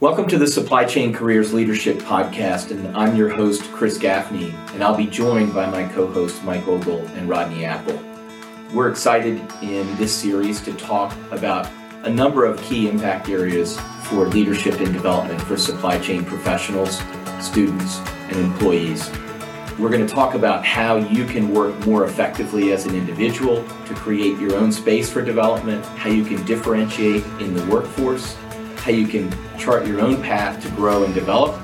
Welcome to the Supply Chain Careers Leadership Podcast, and I'm your host, Chris Gaffney, and I'll be joined by my co hosts, Mike Ogle and Rodney Apple. We're excited in this series to talk about a number of key impact areas for leadership and development for supply chain professionals, students, and employees. We're going to talk about how you can work more effectively as an individual to create your own space for development, how you can differentiate in the workforce, how you can chart your own path to grow and develop,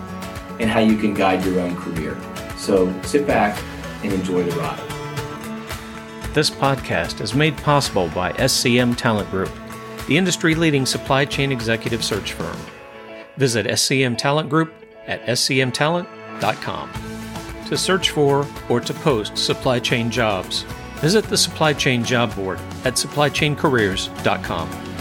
and how you can guide your own career. So sit back and enjoy the ride. This podcast is made possible by SCM Talent Group, the industry leading supply chain executive search firm. Visit SCM Talent Group at scmtalent.com. To search for or to post supply chain jobs, visit the Supply Chain Job Board at supplychaincareers.com.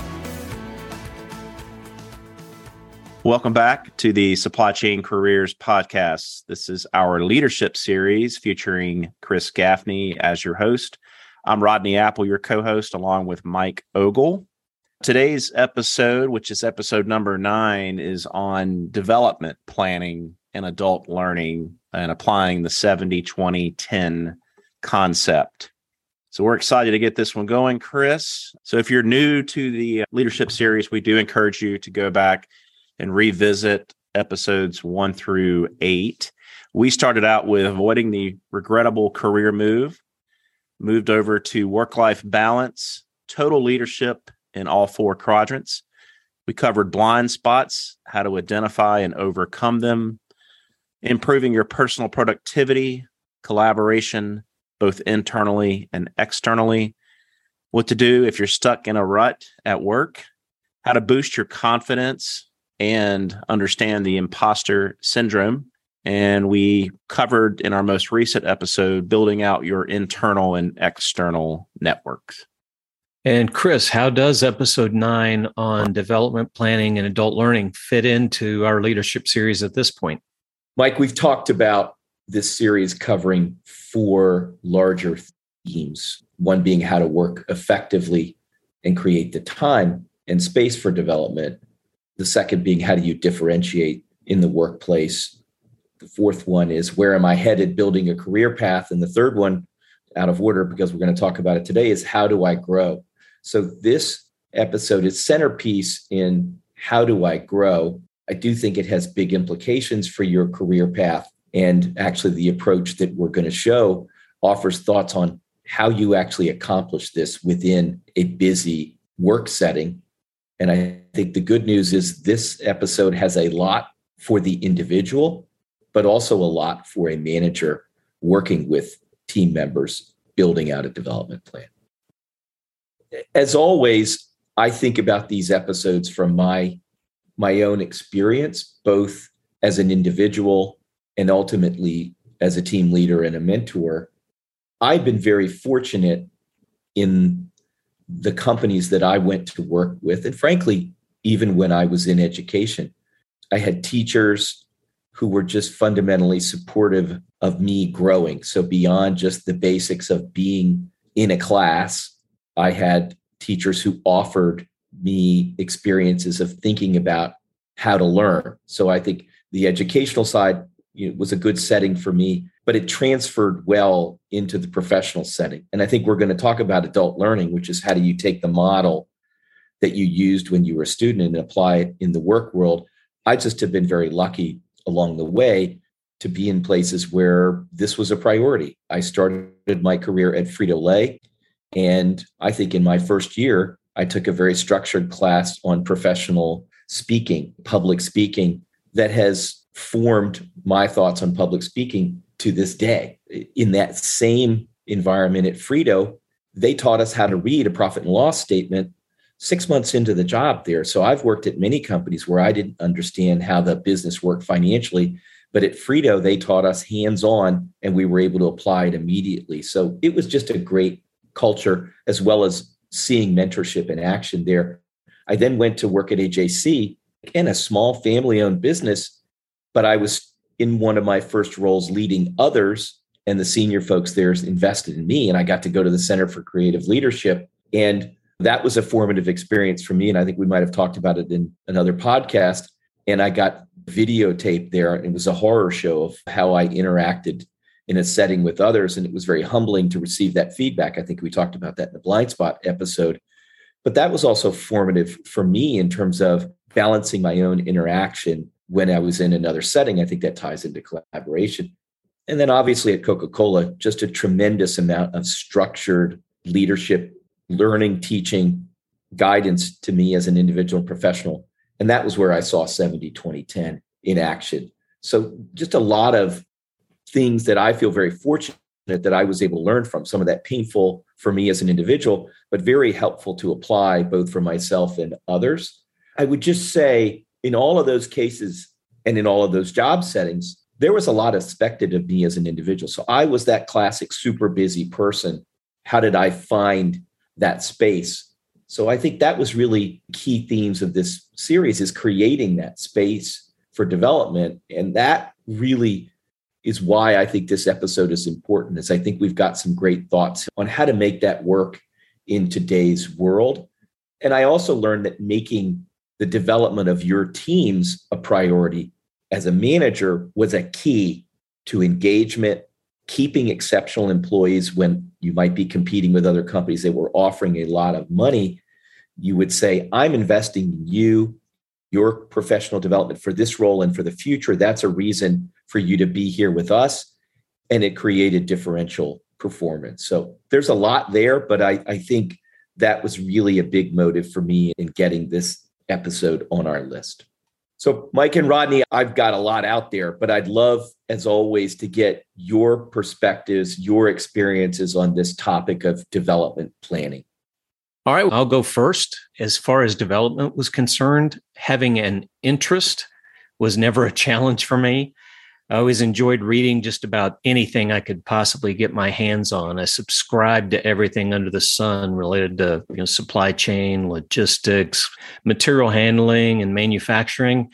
Welcome back to the Supply Chain Careers Podcast. This is our leadership series featuring Chris Gaffney as your host. I'm Rodney Apple, your co host, along with Mike Ogle. Today's episode, which is episode number nine, is on development planning and adult learning and applying the 70 20 10 concept. So we're excited to get this one going, Chris. So if you're new to the leadership series, we do encourage you to go back and revisit episodes one through eight. We started out with avoiding the regrettable career move, moved over to work life balance, total leadership in all four quadrants. We covered blind spots, how to identify and overcome them, improving your personal productivity, collaboration, both internally and externally, what to do if you're stuck in a rut at work, how to boost your confidence and understand the imposter syndrome. And we covered in our most recent episode building out your internal and external networks. And Chris, how does episode nine on development planning and adult learning fit into our leadership series at this point? Mike, we've talked about this series covering four larger themes one being how to work effectively and create the time and space for development the second being how do you differentiate in the workplace? The fourth one is where am I headed building a career path? And the third one, out of order because we're going to talk about it today, is how do I grow? So this episode is centerpiece in how do I grow? I do think it has big implications for your career path. And actually, the approach that we're going to show offers thoughts on how you actually accomplish this within a busy work setting and I think the good news is this episode has a lot for the individual, but also a lot for a manager working with team members building out a development plan. As always, I think about these episodes from my my own experience both as an individual and ultimately as a team leader and a mentor. I've been very fortunate in the companies that I went to work with, and frankly, even when I was in education, I had teachers who were just fundamentally supportive of me growing. So, beyond just the basics of being in a class, I had teachers who offered me experiences of thinking about how to learn. So, I think the educational side know, was a good setting for me but it transferred well into the professional setting. And I think we're going to talk about adult learning, which is how do you take the model that you used when you were a student and apply it in the work world. I just have been very lucky along the way to be in places where this was a priority. I started my career at Frito Lay. And I think in my first year, I took a very structured class on professional speaking, public speaking, that has formed my thoughts on public speaking to this day. In that same environment at Frito, they taught us how to read a profit and loss statement six months into the job there. So I've worked at many companies where I didn't understand how the business worked financially. But at Frito, they taught us hands on and we were able to apply it immediately. So it was just a great culture as well as seeing mentorship in action there. I then went to work at AJC, again, a small family owned business, but I was in one of my first roles leading others and the senior folks there invested in me and i got to go to the center for creative leadership and that was a formative experience for me and i think we might have talked about it in another podcast And I got videotaped there. It was a horror show of how I interacted in a setting with others. And it was very humbling to receive that feedback. I think we talked about that in the blind spot episode. But that was also formative for me in terms of balancing my own interaction when I was in another setting. I think that ties into collaboration. And then obviously at Coca Cola, just a tremendous amount of structured leadership, learning, teaching, guidance to me as an individual professional. And that was where I saw 70 20 10 in action. So just a lot of things that I feel very fortunate that I was able to learn from. Some of that painful for me as an individual, but very helpful to apply both for myself and others. I would just say in all of those cases and in all of those job settings, there was a lot expected of me as an individual. So I was that classic super busy person. How did I find that space? So I think that was really key themes of this series is creating that space for development. And that really is why I think this episode is important is I think we've got some great thoughts on how to make that work in today's world. And I also learned that making the development of your teams a priority as a manager was a key to engagement, keeping exceptional employees when you might be competing with other companies that were offering a lot of money. You would say, I'm investing in you, your professional development for this role and for the future. That's a reason for you to be here with us. And it created differential performance. So there's a lot there, but I, I think that was really a big motive for me in getting this episode on our list. So, Mike and Rodney, I've got a lot out there, but I'd love, as always, to get your perspectives, your experiences on this topic of development planning. All right, I'll go first. As far as development was concerned, having an interest was never a challenge for me. I always enjoyed reading just about anything I could possibly get my hands on. I subscribed to everything under the sun related to you know, supply chain, logistics, material handling, and manufacturing.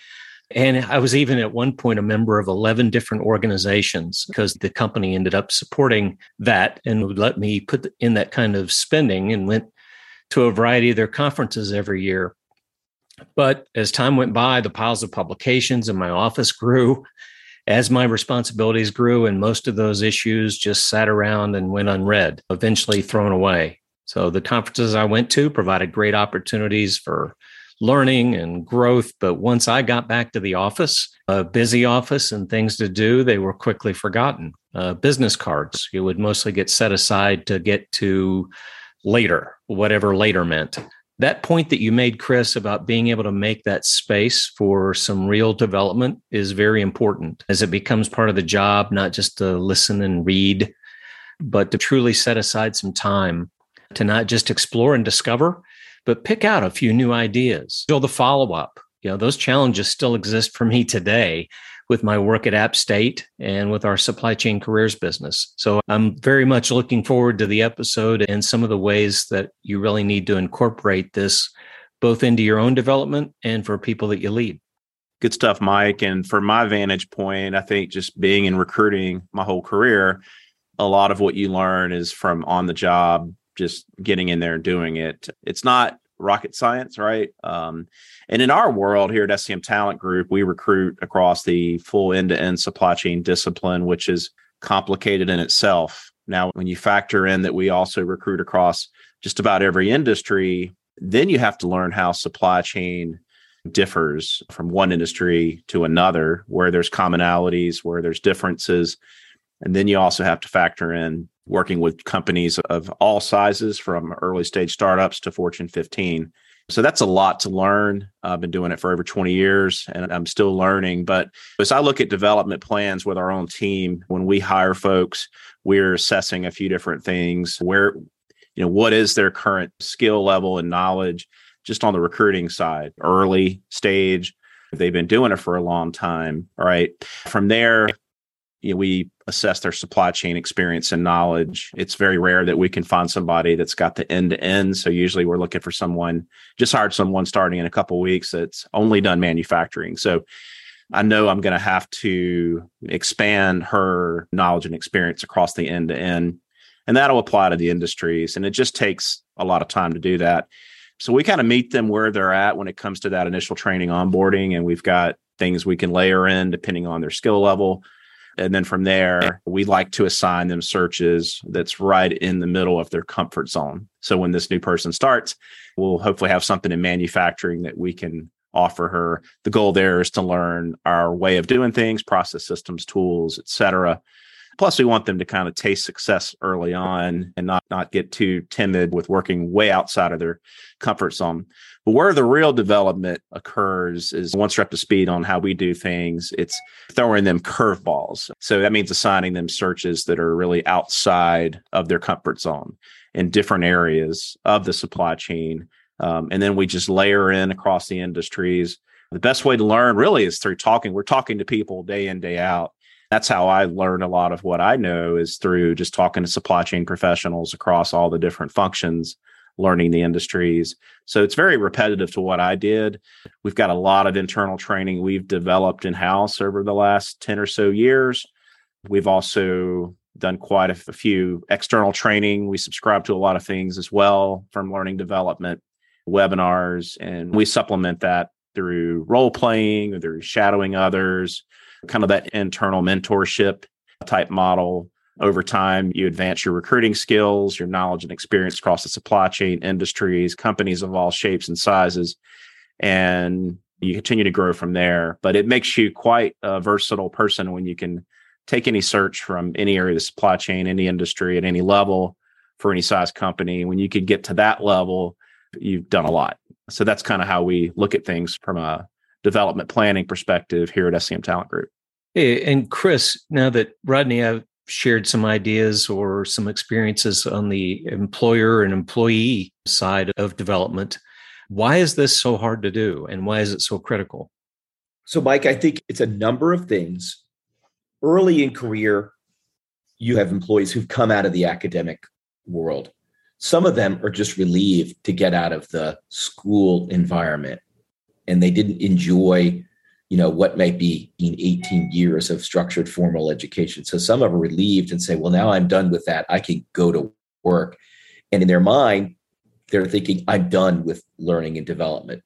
And I was even at one point a member of 11 different organizations because the company ended up supporting that and would let me put in that kind of spending and went to a variety of their conferences every year. But as time went by, the piles of publications in my office grew as my responsibilities grew and most of those issues just sat around and went unread, eventually thrown away. So the conferences I went to provided great opportunities for learning and growth. But once I got back to the office, a busy office and things to do, they were quickly forgotten. Uh, business cards, you would mostly get set aside to get to later, whatever later meant that point that you made, Chris, about being able to make that space for some real development is very important as it becomes part of the job, not just to listen and read, but to truly set aside some time to not just explore and discover, but pick out a few new ideas. Build the follow up. You know, those challenges still exist for me today with my work at App State and with our supply chain careers business. So I'm very much looking forward to the episode and some of the ways that you really need to incorporate this both into your own development and for people that you lead. Good stuff, Mike. And from my vantage point, I think just being in recruiting my whole career, a lot of what you learn is from on the job, just getting in there and doing it. It's not rocket science, right? Um, and in our world here at SCM Talent Group, we recruit across the full end to end supply chain discipline, which is complicated in itself. Now, when you factor in that we also recruit across just about every industry, then you have to learn how supply chain differs from one industry to another, where there's commonalities, where there's differences. And then you also have to factor in working with companies of all sizes from early stage startups to Fortune 15 so that's a lot to learn. I've been doing it for over 20 years and I'm still learning. But as I look at development plans with our own team, when we hire folks, we're assessing a few different things where, you know, what is their current skill level and knowledge just on the recruiting side, early stage. They've been doing it for a long time. All right. From there, you know, we assess their supply chain experience and knowledge. It's very rare that we can find somebody that's got the end to end. So usually we're looking for someone, just hired someone starting in a couple weeks that's only done manufacturing. So I know I'm going to have to expand her knowledge and experience across the end to end. And that'll apply to the industries. And it just takes a lot of time to do that. So we kind of meet them where they're at when it comes to that initial training onboarding. And we've got things we can layer in depending on their skill level. And then from there, we like to assign them searches that's right in the middle of their comfort zone. So when this new person starts, we'll hopefully have something in manufacturing that we can offer her. The goal there is to learn our way of doing things, process systems, tools, et cetera. Plus, we want them to kind of taste success early on and not not get too timid with working way outside of their comfort zone. But where the real development occurs is once they're up to speed on how we do things, it's throwing them curveballs. So that means assigning them searches that are really outside of their comfort zone in different areas of the supply chain. Um, and then we just layer in across the industries. The best way to learn really is through talking. We're talking to people day in, day out that's how I learn a lot of what I know is through just talking to supply chain professionals across all the different functions, learning the industries. So it's very repetitive to what I did. We've got a lot of internal training we've developed in house over the last 10 or so years. We've also done quite a, few external training. We subscribe to a lot of things as well from learning development, webinars, and we supplement that through role playing or through shadowing others kind of that internal mentorship type model. Over time, you advance your recruiting skills, your knowledge and experience across the supply chain, industries, companies of all shapes and sizes, and you continue to grow from there. But it makes you quite a versatile person when you can take any search from any area of the supply chain, any industry at any level for any size company. When you can get to that level, you've done a lot. So that's kind of how we look at things from a development planning perspective here at SCM Talent Group. Hey, and Chris, now that Rodney, I've shared some ideas or some experiences on the employer and employee side of development. Why is this so hard to do and why is it so critical? So, Mike, I think it's a number of things. Early in career, you have employees who've come out of the academic world. Some of them are just relieved to get out of the school environment and they didn't enjoy you know what might be in 18 years of structured formal education. So some of them are relieved and say well now i'm done with that. I can go to work. And in their mind they're thinking i'm done with learning and development.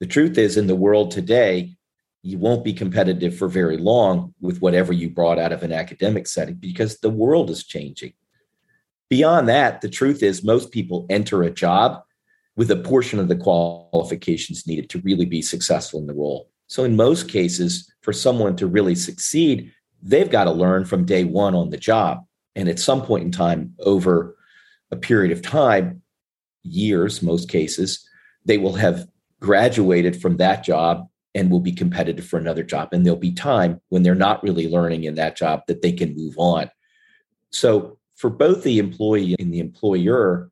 The truth is in the world today you won't be competitive for very long with whatever you brought out of an academic setting because the world is changing. Beyond that the truth is most people enter a job with a portion of the qualifications needed to really be successful in the role. So, in most cases, for someone to really succeed, they've got to learn from day one on the job. And at some point in time, over a period of time, years, most cases, they will have graduated from that job and will be competitive for another job. And there'll be time when they're not really learning in that job that they can move on. So, for both the employee and the employer,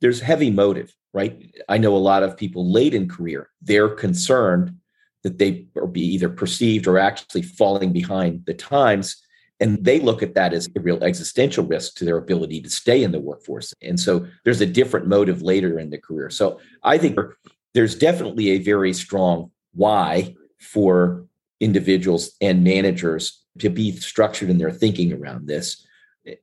there's heavy motive right? I know a lot of people late in career, they're concerned that they are be either perceived or actually falling behind the times. And they look at that as a real existential risk to their ability to stay in the workforce. And so there's a different motive later in the career. So I think there's definitely a very strong why for individuals and managers to be structured in their thinking around this.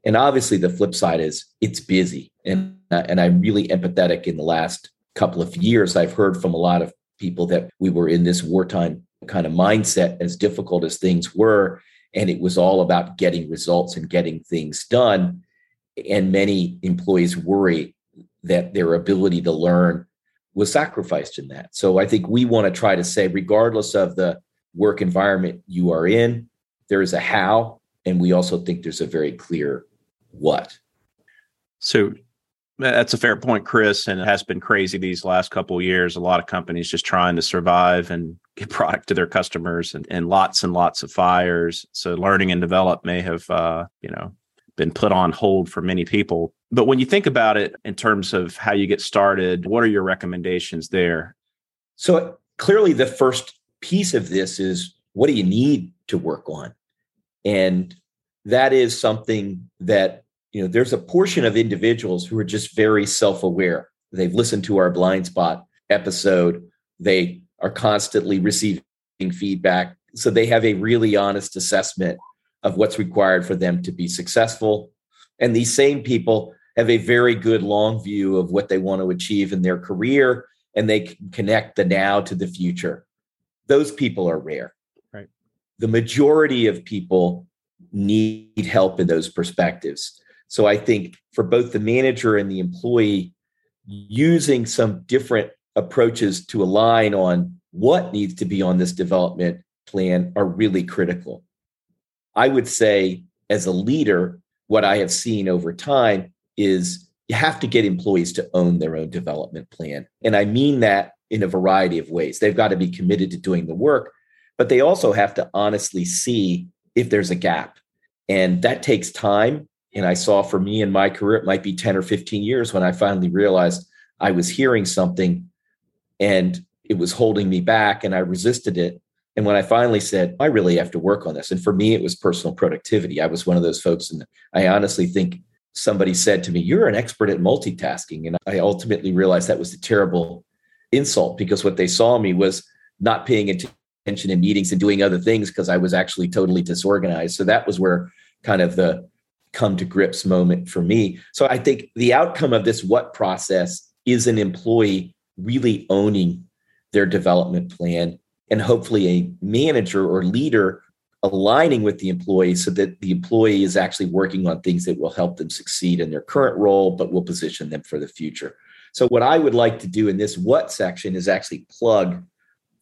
And obviously, the flip side is it's busy. And Uh, and I'm really empathetic in the last couple of years. I've heard from a lot of people that we were in this wartime kind of mindset, as difficult as things were. And it was all about getting results and getting things done. And many employees worry that their ability to learn was sacrificed in that. So I think we want to try to say, regardless of the work environment you are in, there is a how. And we also think there's a very clear what. So that's a fair point, Chris, and it has been crazy these last couple years. A lot of companies just trying to survive and get product to their customers, and, and lots and lots of fires. So learning and develop may have, uh, you know, been put on hold for many people. But when you think about it in terms of how you get started, what are your recommendations there? So clearly, the first piece of this is what do you need to work on, and that is something that you know there's a portion of individuals who are just very self-aware they've listened to our blind spot episode they are constantly receiving feedback so they have a really honest assessment of what's required for them to be successful and these same people have a very good long view of what they want to achieve in their career and they can connect the now to the future. Those people are rare. Right. The majority of people need help in those perspectives. So I think for both the manager and the employee, using some different approaches to align on what needs to be on this development plan are really critical. I would say, as a leader, what I have seen over time is you have to get employees to own their own development plan. And I mean that in a variety of ways. They've got to be committed to doing the work, but they also have to honestly see if there's a gap. And that takes time. And I saw for me in my career, it might be 10 or 15 years when I finally realized I was hearing something and it was holding me back and I resisted it. And when I finally said, I really have to work on this. And for me, it was personal productivity. I was one of those folks. And I honestly think somebody said to me, You're an expert at multitasking. And I ultimately realized that was a terrible insult because what they saw me was not paying attention in meetings and doing other things because I was actually totally disorganized. So that was where kind of the come to grips moment for me. So I think the outcome of this what process is an employee really owning their development plan and hopefully a manager or leader aligning with the employee so that the employee is actually working on things that will help them succeed in their current role but will position them for the future so what i would like to do in this what section is actually plug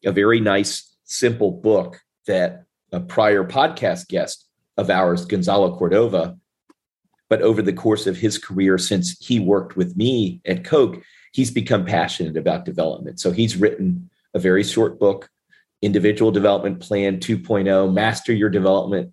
a very nice simple book that a prior podcast guest of ours gonzalo cordova but over the course of his career since he worked with me at coke he's become passionate about development. So he's written a very short book individual development plan 2.0 master your development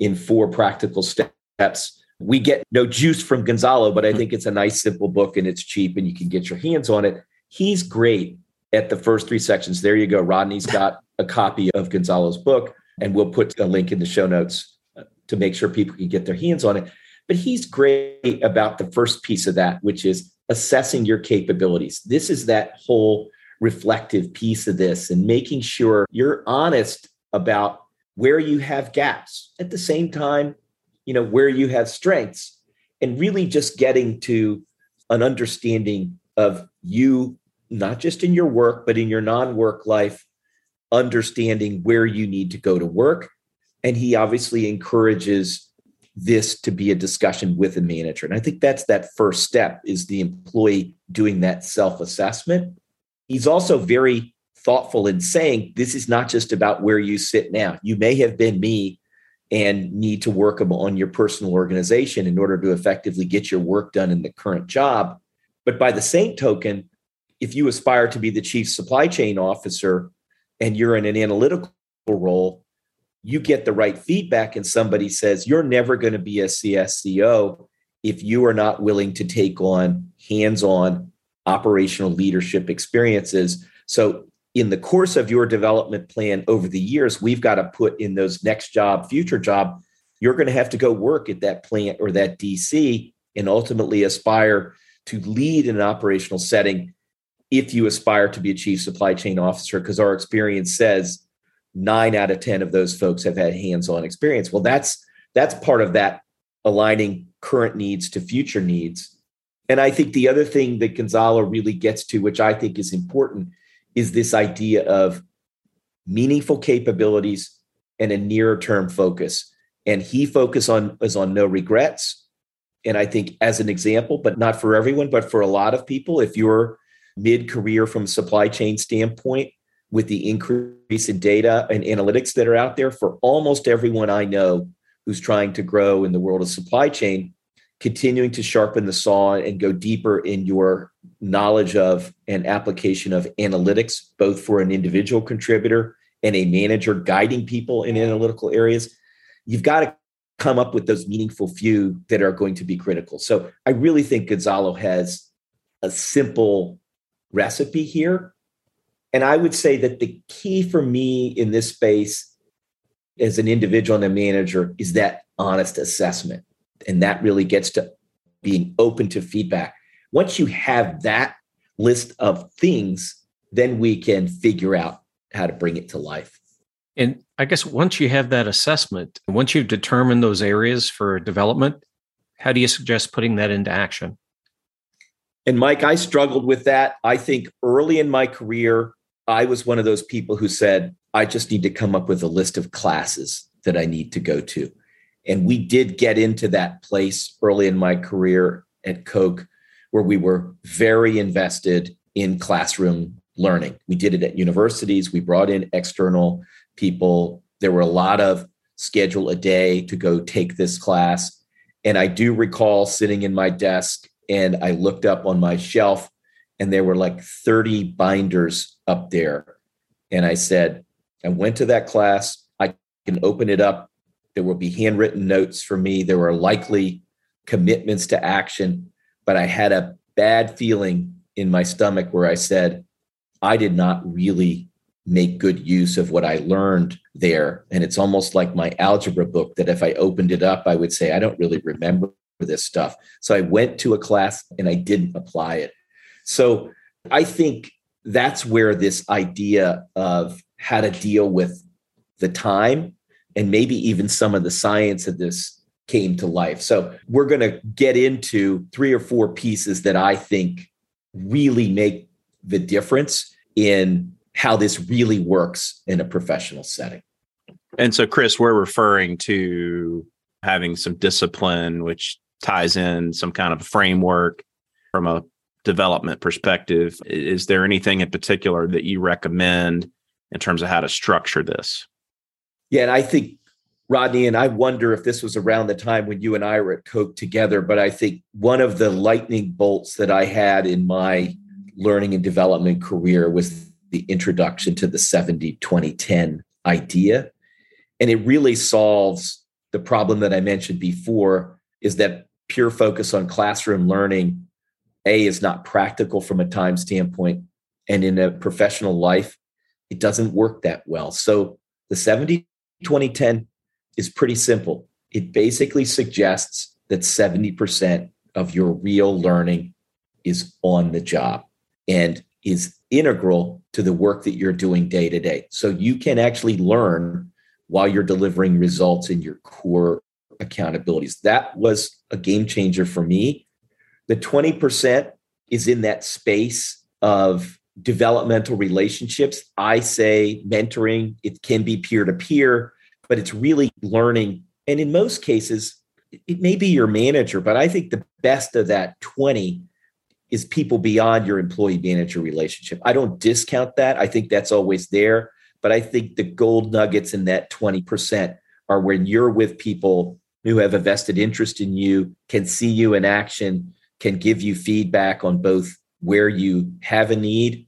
in four practical steps. We get no juice from gonzalo but i think it's a nice simple book and it's cheap and you can get your hands on it. He's great at the first three sections. There you go. Rodney's got a copy of gonzalo's book and we'll put a link in the show notes uh, to make sure people can get their hands on it but he's great about the first piece of that which is assessing your capabilities. This is that whole reflective piece of this and making sure you're honest about where you have gaps. At the same time you know where you have strengths and really just getting to an understanding of you not just in your work but in your non-work life understanding where you need to go to work. And he obviously encourages this to be a discussion with a manager and i think that's that first step is the employee doing that self-assessment he's also very thoughtful in saying this is not just about where you sit now. You may have been me and need to work on your personal organization in order to effectively get your work done in the current job. But by the same token, if you aspire to be the chief supply chain officer and you're in an analytical role, you get the right feedback and somebody says you're never going to be a CSCO if you are not willing to take on hands-on operational leadership experiences. So, in the course of your development plan over the years, we've got to put in those next job, future job, you're going to have to go work at that plant or that DC and ultimately aspire to lead in an operational setting if you aspire to be a chief supply chain officer, because our experience says nine out of 10 of those folks have had hands-on experience. Well, that's that's part of that aligning current needs to future needs and I think the other thing that Gonzalo really gets to, which I think is important, is this idea of meaningful capabilities and a nearer term focus. And he focus on is on no regrets. And I think as an example, but not for everyone, but for a lot of people, if you're mid-career from a supply chain standpoint, with the increase in data and analytics that are out there, for almost everyone I know who's trying to grow in the world of supply chain, continuing to sharpen the saw and go deeper in your knowledge of and application of analytics, both for an individual contributor and a manager guiding people in analytical areas, you've got to come up with those meaningful few that are going to be critical. So I really think Gonzalo has a simple recipe here. And I would say that the key for me in this space as an individual and a manager is that honest assessment and that really gets to being open to feedback. Once you have that list of things, then we can figure out how to bring it to life. And I guess once you have that assessment, once you've determined those areas for development, how do you suggest putting that into action? And Mike, I struggled with that. I think early in my career, I was one of those people who said, I just need to come up with a list of classes that I need to go to. And we did get into that place early in my career at Coke where we were very invested in classroom learning. We did it at universities, we brought in external people. There were a lot of schedule a day to go take this class. And I do recall sitting in my desk and I looked up on my shelf and there were like 30 binders up there. And I said, I went to that class. I can open it up. There will be handwritten notes for me. There were likely commitments to action, but I had a bad feeling in my stomach where I said, I did not really make good use of what I learned there. And it's almost like my algebra book that if I opened it up, I would say, I don't really remember this stuff. So I went to a class and I didn't apply it. So I think that's where this idea of how to deal with the time and maybe even some of the science of this came to life. So we're going to get into three or four pieces that I think really make the difference in how this really works in a professional setting. And so, Chris, we're referring to having some discipline, which ties in some kind of framework from a development perspective. Is there anything in particular that you recommend in terms of how to structure this? Yeah, and I think Rodney, and I wonder if this was around the time when you and I were at Coke together, but I think one of the lightning bolts that I had in my learning and development career was the introduction to the 70 20 10 idea. And it really solves the problem that I mentioned before is that pure focus on classroom learning, A, is not practical from a time standpoint. And in a professional life, it doesn't work that well. So the 70 20 10 is pretty simple. It basically suggests that 70% of your real learning is on the job and is integral to the work that you're doing day to day. So you can actually learn while you're delivering results in your core accountabilities. That was a game changer for me. The 20% is in that space of developmental relationships. I say mentoring, it can be peer to peer, but it's really learning. And in most cases, it may be your manager, but I think the best of that 20 is people beyond your employee manager relationship. I don't discount that. I think that's always there. But I think the gold nuggets in that 20% are when you're with people who have a vested interest in you, can see you in action, can give you feedback on both where you have a need,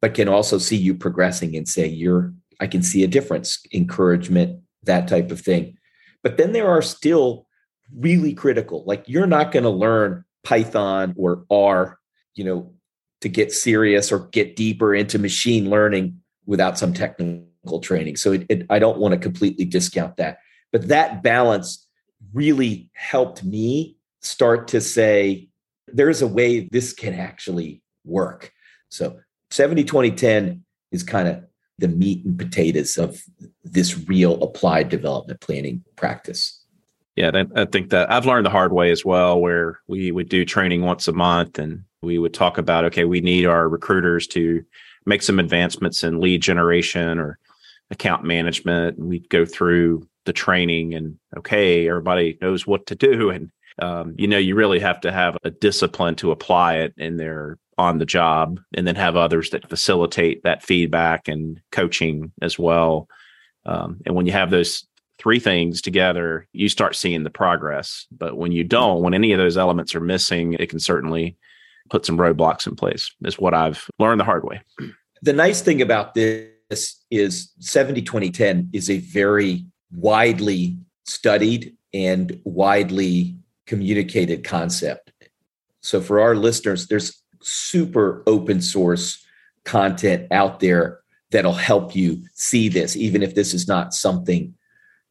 but can also see you progressing and say, you're, I can see a difference, encouragement, that type of thing. But then there are still really critical, like you're not going to learn Python or R, you know, to get serious or get deeper into machine learning without some technical training. So it, it, I don't want to completely discount that. But that balance really helped me start to say, there's a way this can actually work. So 70, 20, 10 is kind of the meat and potatoes of this real applied development planning practice. Yeah, I think that I've learned the hard way as well, where we would do training once a month and we would talk about, okay, we need our recruiters to make some advancements in lead generation or account management. And we'd go through the training and, okay, everybody knows what to do. And, um, you know, you really have to have a discipline to apply it in their on the job and then have others that facilitate that feedback and coaching as well. Um, and when you have those three things together, you start seeing the progress. But when you don't, when any of those elements are missing, it can certainly put some roadblocks in place, is what I've learned the hard way. The nice thing about this is 70 20 10 is a very widely studied and widely communicated concept. So for our listeners, there's super open source content out there that'll help you see this, even if this is not something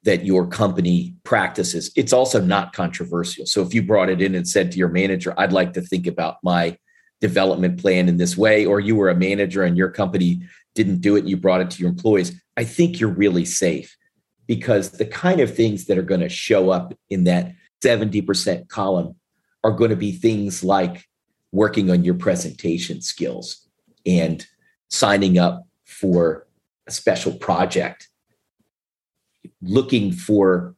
that your company practices. It's also not controversial. So if you brought it in and said to your manager, I'd like to think about my development plan in this way, or you were a manager and your company didn't do it and you brought it to your employees, I think you're really safe because the kind of things that are going to show up in that 70% column are going to be things like working on your presentation skills and signing up for a special project, looking for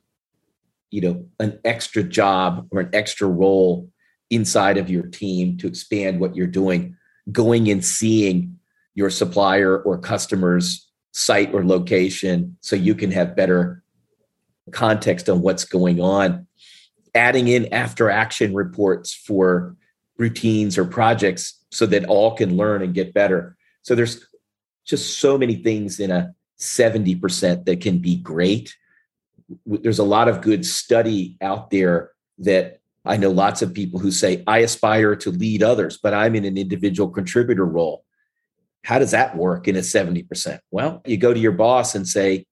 you know an extra job or an extra role inside of your team to expand what you're doing, going and seeing your supplier or customer's site or location so you can have better context on what's going on adding in after action reports for routines or projects so that all can learn and get better so there's just so many things in a 70% that can be great there's a lot of good study out there that I know lots of people who say, I aspire to lead others, but I'm in an individual contributor role. How does that work in a 70%? Well, you go to your boss and say,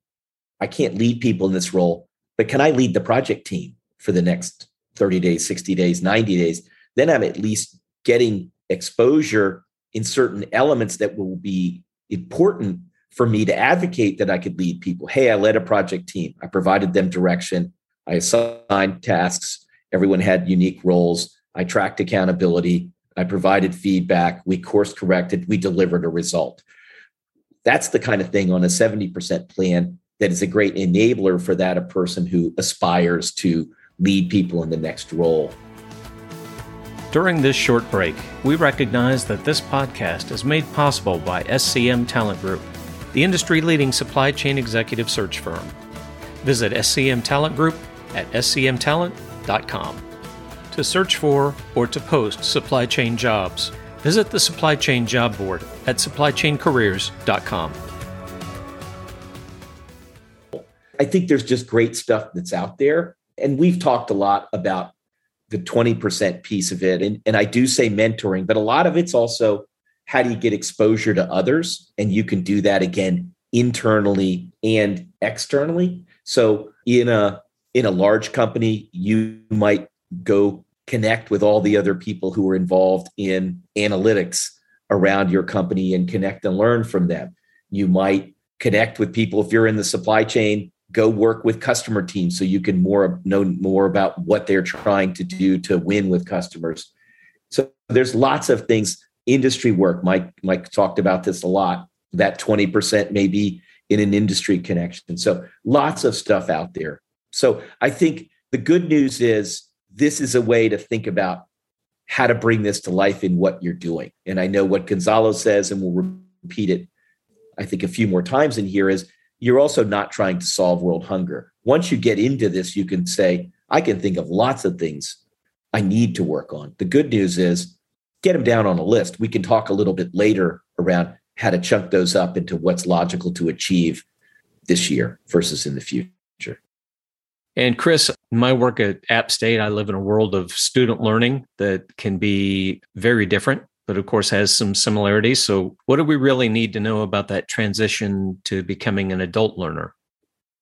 I can't lead people in this role, but can I lead the project team for the next 30 days, 60 days, 90 days? Then I'm at least getting exposure in certain elements that will be important for me to advocate that I could lead people. Hey, I led a project team, I provided them direction, I assigned tasks, everyone had unique roles, I tracked accountability, I provided feedback, we course corrected, we delivered a result. That's the kind of thing on a 70% plan that is a great enabler for that a person who aspires to lead people in the next role. During this short break, we recognize that this podcast is made possible by SCM Talent Group, the industry leading supply chain executive search firm. Visit SCM Talent Group at scmtalent.com to search for or to post supply chain jobs. Visit the Supply Chain Job Board at supplychaincareers.com. I think there's just great stuff that's out there. And we've talked a lot about the 20% piece of it. And, and I do say mentoring, but a lot of it's also how do you get exposure to others? And you can do that again internally and externally. So in a in a large company, you might go connect with all the other people who are involved in analytics around your company and connect and learn from them. You might connect with people if you're in the supply chain, go work with customer teams so you can more know more about what they're trying to do to win with customers. So there's lots of things industry work Mike Mike talked about this a lot that 20% may be in an industry connection. So lots of stuff out there. So I think the good news is this is a way to think about how to bring this to life in what you're doing. And I know what Gonzalo says, and we'll repeat it, I think, a few more times in here is you're also not trying to solve world hunger. Once you get into this, you can say, I can think of lots of things I need to work on. The good news is get them down on a list. We can talk a little bit later around how to chunk those up into what's logical to achieve this year versus in the future. And Chris, my work at App State, I live in a world of student learning that can be very different, but of course has some similarities. So, what do we really need to know about that transition to becoming an adult learner?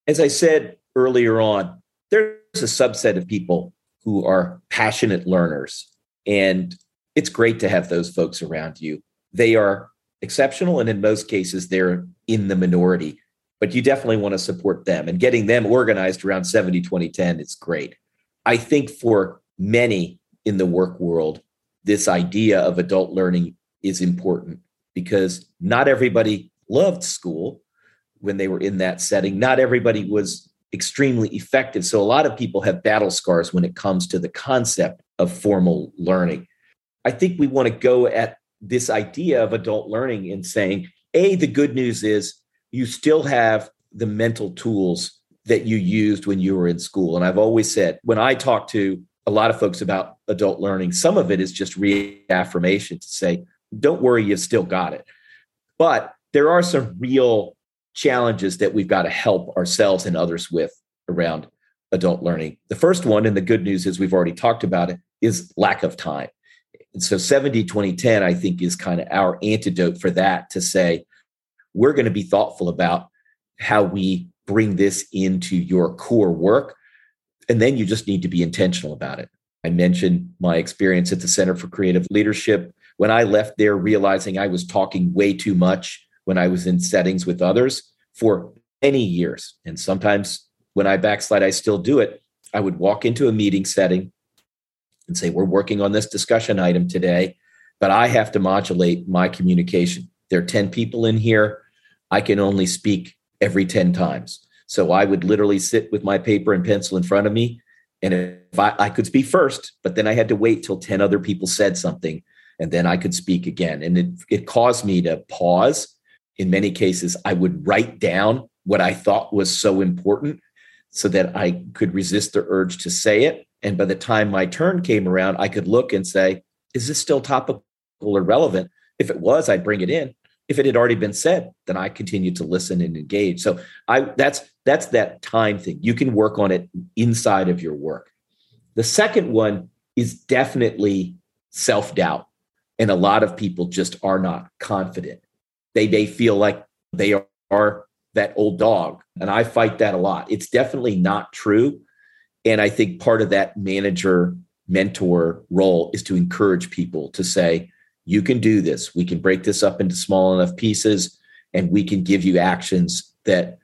As I said earlier on, there's a subset of people who are passionate learners, and it's great to have those folks around you. They are exceptional, and in most cases, they're in the minority but you definitely want to support them and getting them organized around 70 20 10 is great i think for many in the work world this idea of adult learning is important because not everybody loved school when they were in that setting. Not everybody was extremely effective. So a lot of people have battle scars when it comes to the concept of formal learning. I think we want to go at this idea of adult learning and saying a the good news is you still have the mental tools that you used when you were in school. And I've always said, when I talk to a lot of folks about adult learning, some of it is just reaffirmation to say, don't worry, you've still got it. But there are some real challenges that we've got to help ourselves and others with around adult learning. The first one, and the good news is we've already talked about it, is lack of time. And so 70, 20, 10, I think, is kind of our antidote for that to say, we're going to be thoughtful about how we bring this into your core work. And then you just need to be intentional about it. I mentioned my experience at the Center for Creative Leadership. When I left there, realizing I was talking way too much when I was in settings with others for many years. And sometimes when I backslide, I still do it. I would walk into a meeting setting and say, We're working on this discussion item today. but I have to modulate my communication. There are 10 people in here. I can only speak every 10 times. So I would literally sit with my paper and pencil in front of me. And if I, I could speak first, but then I had to wait till 10 other people said something and then I could speak again. And it, it caused me to pause. In many cases, I would write down what I thought was so important so that I could resist the urge to say it. And by the time my turn came around, I could look and say, is this still topical or relevant? If it was, I'd bring it in. If it had already been said, then I continued to listen and engage. So I that's that's that time thing. You can work on it inside of your work. The second one is definitely self-doubt. And a lot of people just are not confident. They may feel like they are that old dog. And I fight that a lot. It's definitely not true. And I think part of that manager mentor role is to encourage people to say, you can do this. We can break this up into small enough pieces and we can give you actions that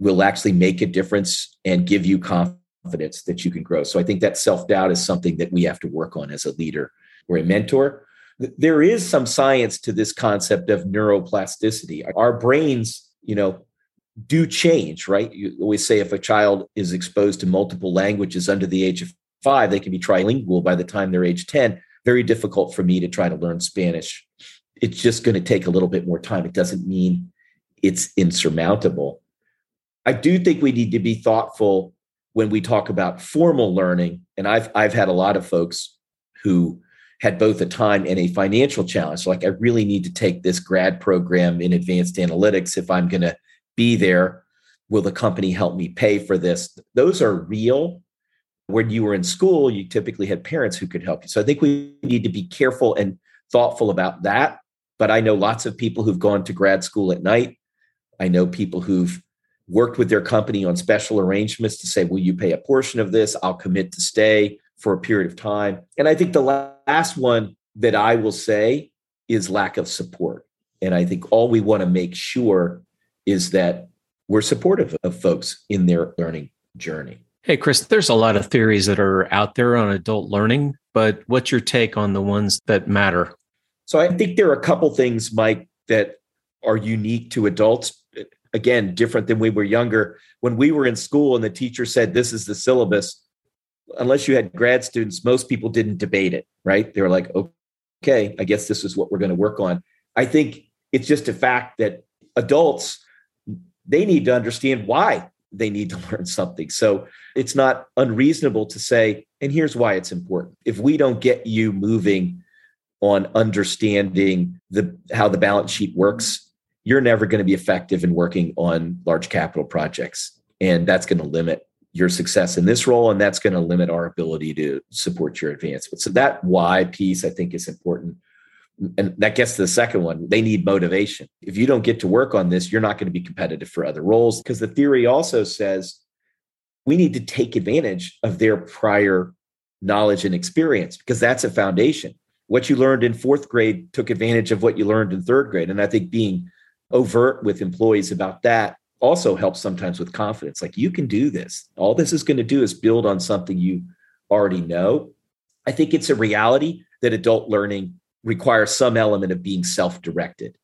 will actually make a difference and give you confidence that you can grow. So I think that self doubt is something that we have to work on as a leader or a mentor. There is some science to this concept of neuroplasticity. Our brains, you know, do change, right? You always say if a child is exposed to multiple languages under the age of five, they can be trilingual by the time they're age 10. Very difficult for me to try to learn Spanish. It's just going to take a little bit more time. It doesn't mean it's insurmountable. I do think we need to be thoughtful when we talk about formal learning. And I've I've had a lot of folks who had both a time and a financial challenge. Like I really need to take this grad program in advanced analytics if I'm going to be there? Will the company help me pay for this? Those are real. When you were in school, you typically had parents who could help you. So I think we need to be careful and thoughtful about that. But I know lots of people who've gone to grad school at night. I know people who've worked with their company on special arrangements to say, will you pay a portion of this? I'll commit to stay for a period of time. And I think the last one that I will say is lack of support. And I think all we want to make sure is that we're supportive of folks in their learning journey. Hey, Chris, there's a lot of theories that are out there on adult learning, but what's your take on the ones that matter? So I think there are a couple things, Mike, that are unique to adults. Again, different than we were younger. When we were in school and the teacher said, This is the syllabus, unless you had grad students, most people didn't debate it, right? They were like, Okay, I guess this is what we're going to work on. I think it's just a fact that adults they need to understand why they need to learn something. So it's not unreasonable to say, and here's why it's important. If we don't get you moving on understanding the how the balance sheet works, you're never going to be effective in working on large capital projects. And that's going to limit your success in this role. And that's going to limit our ability to support your advancement. So that why piece I think is important and that gets to the second one they need motivation. If you don't get to work on this you're not going to be competitive for other roles because the theory also says we need to take advantage of their prior knowledge and experience because that's a foundation. What you learned in fourth grade took advantage of what you learned in third grade and i think being overt with employees about that also helps sometimes with confidence. Like you can do this. All this is going to do is build on something you already know. I think it's a reality that adult learning requires some element of being self-directed.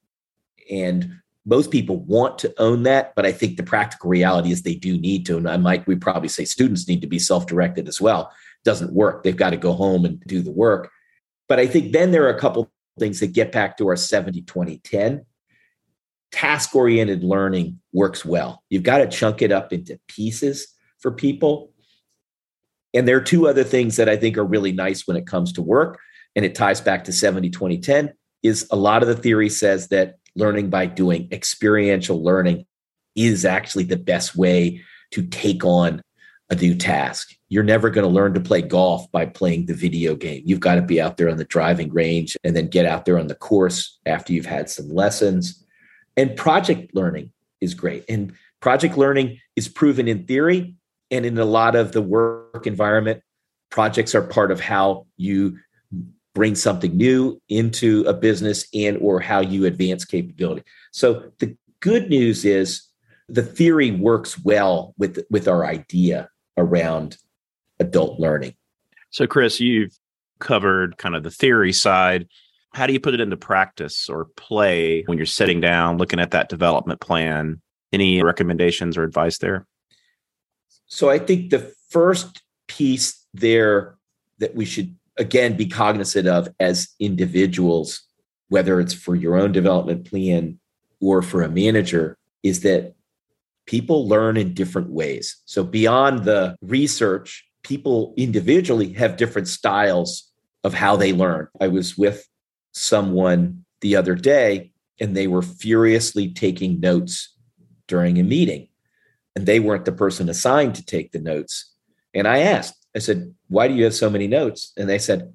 And most people want to own that but i think the practical reality is they do need to. And i might we probably say students need to be self-directed as well. Doesn't work. They've got to go home and do the work. But i think then there are a couple things that get back to our 70 20 10 task oriented learning works well. You've got to chunk it up into pieces for people. And there are two other things that i think are really nice when it comes to work and it ties back to 70 20 10 is a lot of the theory says that learning by doing experiential learning is actually the best way to take on a new task. You're never going to learn to play golf by playing the video game. You've got to be out there on the driving range and then get out there on the course after you've had some lessons. And project learning is great. And project learning is proven in theory and in a lot of the work environment. Projects are part of how you bring something new into a business and or how you advance capability. So the good news is the theory works well with with our idea around adult learning. So Chris, you've covered kind of the theory side. how do you put it into practice or play when you're sitting down looking at that development plan? Any recommendations or advice there? So I think the first piece there that we should again be cognizant of as individuals, whether it's for your own development plan or for a manager, is that people learn in different ways. So beyond the research, people individually have different styles of how they learn. I was with someone the other day and they were furiously taking notes during a meeting and they weren't the person assigned to take the notes. And I asked, I said, why do you have so many notes? And they said,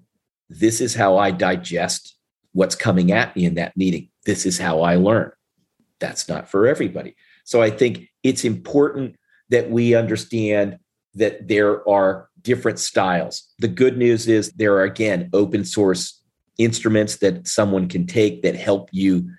this is how I digest what's coming at me in that meeting. This is how I learn. That's not for everybody. So I think it's important that we understand that there are different styles. The good news is there are, again, open source instruments that someone can take that help you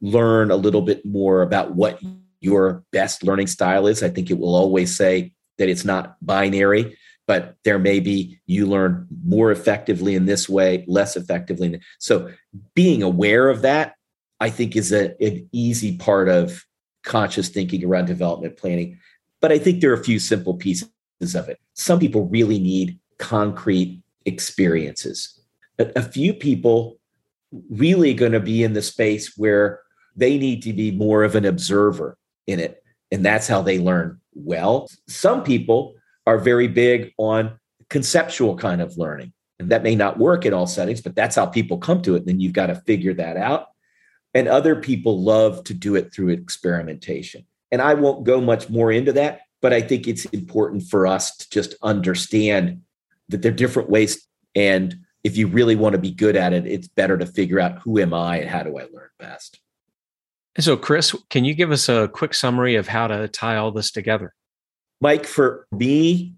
learn a little bit more about what your best learning style is. I think it will always say that it's not binary, but there may be you learn more effectively in this way, less effectively. So being aware of that, I think, is a, an easy part of conscious thinking around development planning. But I think there are a few simple pieces of it. Some people really need concrete experiences But a few people really going to be in the space where they need to be more of an observer in it. And that's how they learn well. Some people are very big on conceptual kind of learning. And that may not work in all settings, but that's how people come to it. And then you've got to figure that out. And other people love to do it through experimentation. And I won't go much more into that, but I think it's important for us to just understand that there are different ways and if you really want to be good at it, it's better to figure out who am I and how do I learn best. So, Chris, can you give us a quick summary of how to tie all this together? Mike, for me,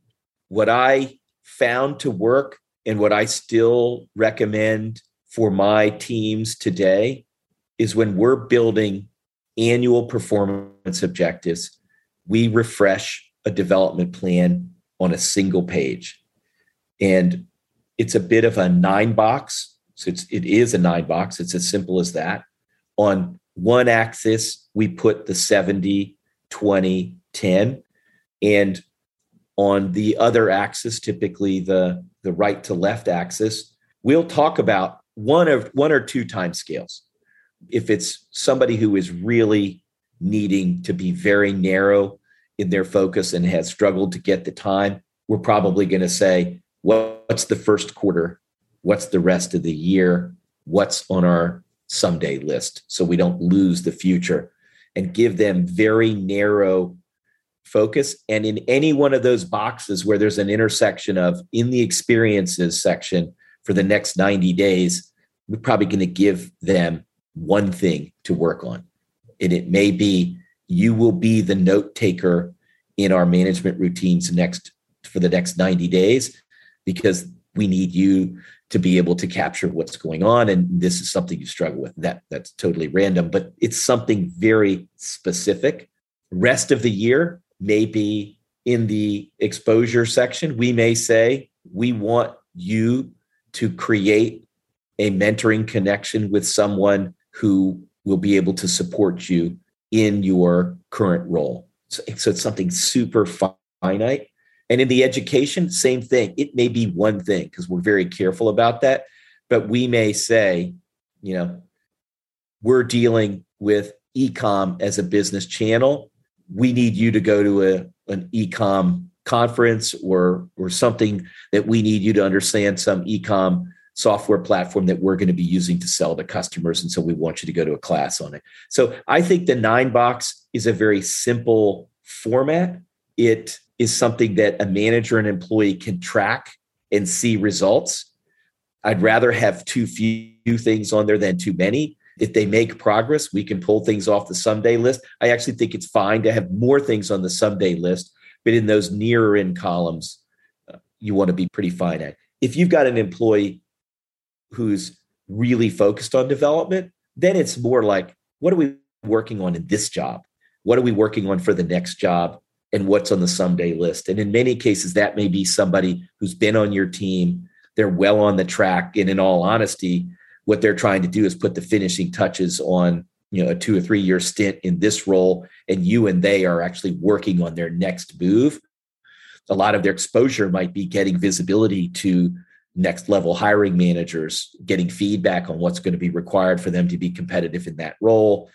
what I found to work and what I still recommend for my teams today is when we're building annual performance objectives, we refresh a development plan on a single page. And it's a bit of a nine box. So it's, it is a nine box. It's as simple as that. On one axis, we put the 70, 20, 10. And on the other axis, typically the, the right to left axis, we'll talk about one of one or two time scales. If it's somebody who is really needing to be very narrow in their focus and has struggled to get the time, we're probably going to say what's the first quarter? What's the rest of the year? What's on our someday list? So we don't lose the future and give them very narrow focus. And in any one of those boxes where there's an intersection of in the experiences section for the next 90 days we're probably going to give them one thing to work on. And it may be you will be the note taker in our management routines next for the next 90 days because we need you to be able to capture what's going on. And this is something you struggle with. That that's totally random but it's something very specific. Rest of the year maybe in the exposure section we may say we want you to create a mentoring connection with someone who will be able to support you in your current role so, so it's something super finite and in the education, same thing. It may be one thing because we're very careful about that. But we may say, you know, we're dealing with ecom as a business channel. We need you to go to a, an ecom conference or or something that we need you to understand some ecom software platform that we're going to be using to sell to customers and so we want you to go to a class on it so i think the nine box is a very simple format it is something that a manager and employee can track and see results. I'd rather have too few things on there than too many. If they make progress, we can pull things off the someday list. I actually think it's fine to have more things on the someday list, but in those nearer in columns, uh, you want to be pretty finite. If you've got an employee who's really focused on development, then it's more like, what are we working on in this job? What are we working on for the next job? and what's on the someday list. And in many cases, that may be somebody who's been on your team, they're well on the track. And in all honesty, what they're trying to do is put the finishing touches on you know a two or three year stint in this role and you and they are actually working on their next move. A lot of their exposure might be getting visibility to next level hiring managers getting feedback on what's going to be required for them to be competitive in that role.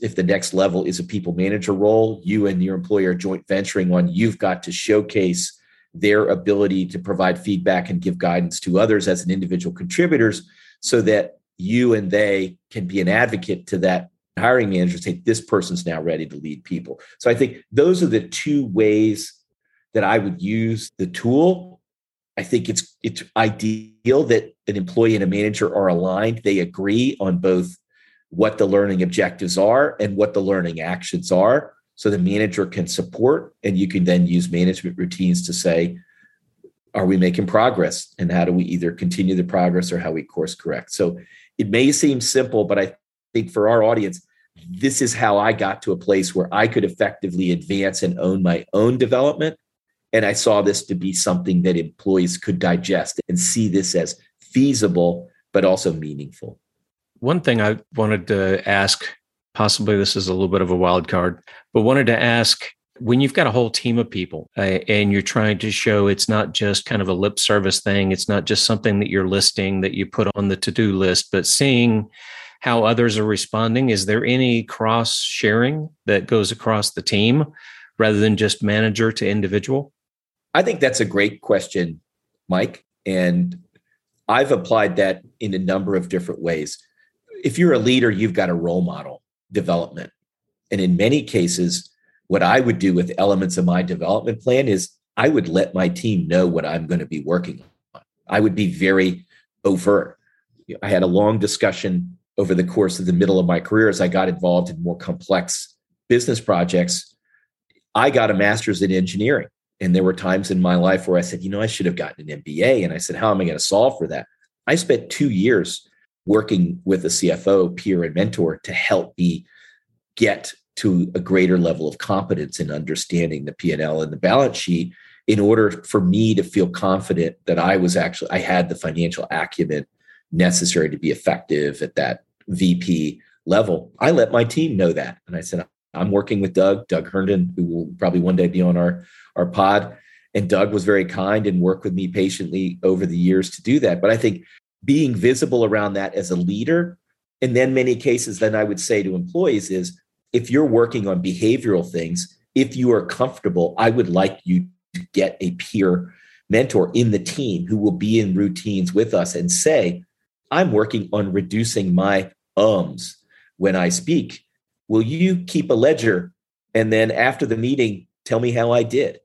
If the next level is a people manager role you and your employer joint venturing on you've got to showcase their ability to provide feedback and give guidance to others as an individual contributors so that you and they can be an advocate to that hiring manager say this person's now ready to lead people. So i think those are the two ways that i would use the tool. I think it's it's ideal that an employee and a manager are aligned. They agree on both what the learning objectives are and what the learning actions are so the manager can support and you can then use management routines to say are we making progress and how do we either continue the progress or how we course correct? So it may seem simple but i think for our audience this is how i got to a place where i could effectively advance and own my own development. And i saw this to be something that employees could digest and see this as feasible but also meaningful. One thing i wanted to ask possibly this is a little bit of a wild card but wanted to ask when you've got a whole team of people uh, and you're trying to show it's not just kind of a lip service thing it's not just something that you're listing that you put on the to-do list but seeing how others are responding is there any cross sharing that goes across the team rather than just manager to individual? I think that's a great question mike and i've applied that in a number of different ways. If you're a leader you've got a role model development and in many cases what I would do with elements of my development plan is I would let my team know what I'm going to be working on. I would be very overt. I had a long discussion over the course of the middle of my career as I got involved in more complex business projects. I got a master's in engineering. And there were times in my life where I said, you know, I should have gotten an MBA. And I said, how am I going to solve for that? I spent two years working with a CFO, peer, and mentor to help me get to a greater level of competence in understanding the P&L and the balance sheet in order for me to feel confident that I was actually I had the financial acumen necessary to be effective at that VP level. I let my team know that and I said I'm working with Doug, Doug Herndon, who will probably one day be on our our pod and Doug was very kind and worked with me patiently over the years to do that. But I think being visible around that as a leader and then many cases then I would say to employees is if you're working on behavioral things, if you are comfortable, I would like you to get a peer mentor in the team who will be in routines with us and say, I'm working on reducing my ums when I speak. Will you keep a ledger? And then after the meeting, tell me how I did.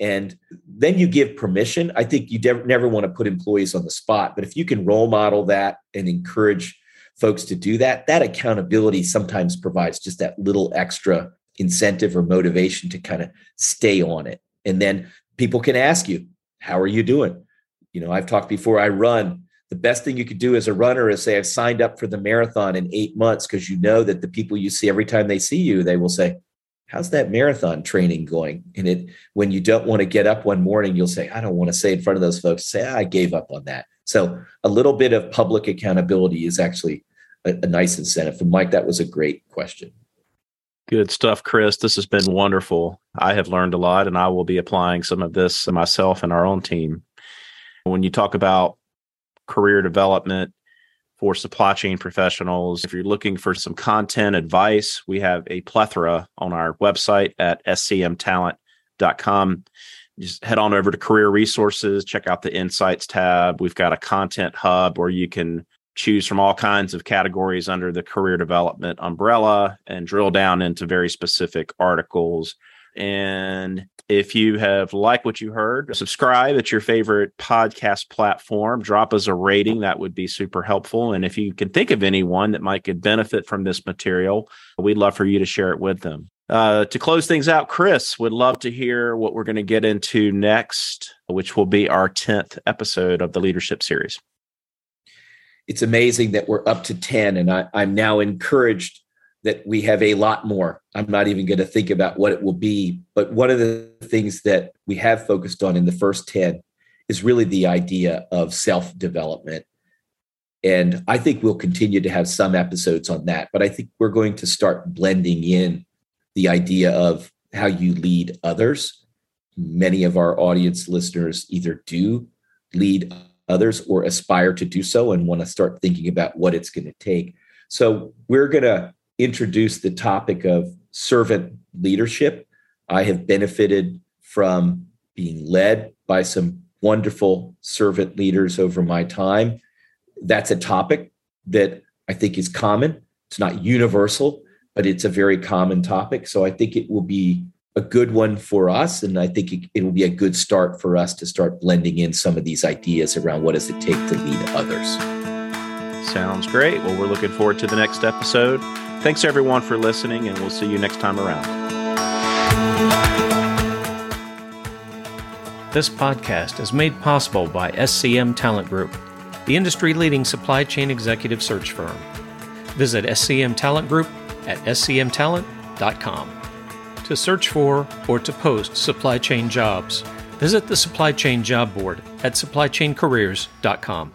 And then you give permission. I think you never want to put employees on the spot, but if you can role model that and encourage folks to do that, that accountability sometimes provides just that little extra incentive or motivation to kind of stay on it. And then people can ask you, How are you doing? You know, I've talked before, I run. The best thing you could do as a runner is say, I've signed up for the marathon in eight months because you know that the people you see every time they see you, they will say, How's that marathon training going? And it when you don't want to get up one morning, you'll say, I don't want to say in front of those folks, say, I gave up on that. So a little bit of public accountability is actually a, a nice incentive. And Mike, that was a great question. Good stuff, Chris. This has been wonderful. I have learned a lot, and I will be applying some of this myself and our own team. When you talk about career development for supply chain professionals, if you're looking for some content advice, we have a plethora on our website at scmtalent.com just head on over to career resources, check out the insights tab. We've got a content hub where you can choose from all kinds of categories under the career development umbrella and drill down into very specific articles. And if you have liked what you heard, subscribe at your favorite podcast platform. Drop us a rating. That would be super helpful. And if you can think of anyone that might could benefit from this material, we'd love for you to share it with them. Uh, to close things out, Chris would love to hear what we're going to get into next, which will be our 10th episode of the leadership series. It's amazing that we're up to 10, and I, I'm now encouraged that we have a lot more. I'm not even going to think about what it will be. But one of the things that we have focused on in the first 10 is really the idea of self development And I think we'll continue to have some episodes on that, but I think we're going to start blending in the idea of how you lead others. Many of our audience listeners either do lead others or aspire to do so and want to start thinking about what it's going to take. So, we're going to introduce the topic of servant leadership. I have benefited from being led by some wonderful servant leaders over my time that's a topic that I think is common. It's not universal, but it's a very common topic. So I think it will be a good one for us. And I think it, it, will be a good start for us to start blending in some of these ideas around what does it take to lead others. Sounds great. Well, we're looking forward to the next episode. Thanks everyone for listening, and we'll see you next time around. This podcast is made possible by SCM Talent Group the industry leading supply chain executive search firm. Visit SCM Talent Group at scmtalent.com. To search for or to post supply chain jobs, visit the Supply Chain Job Board at supplychaincareers.com.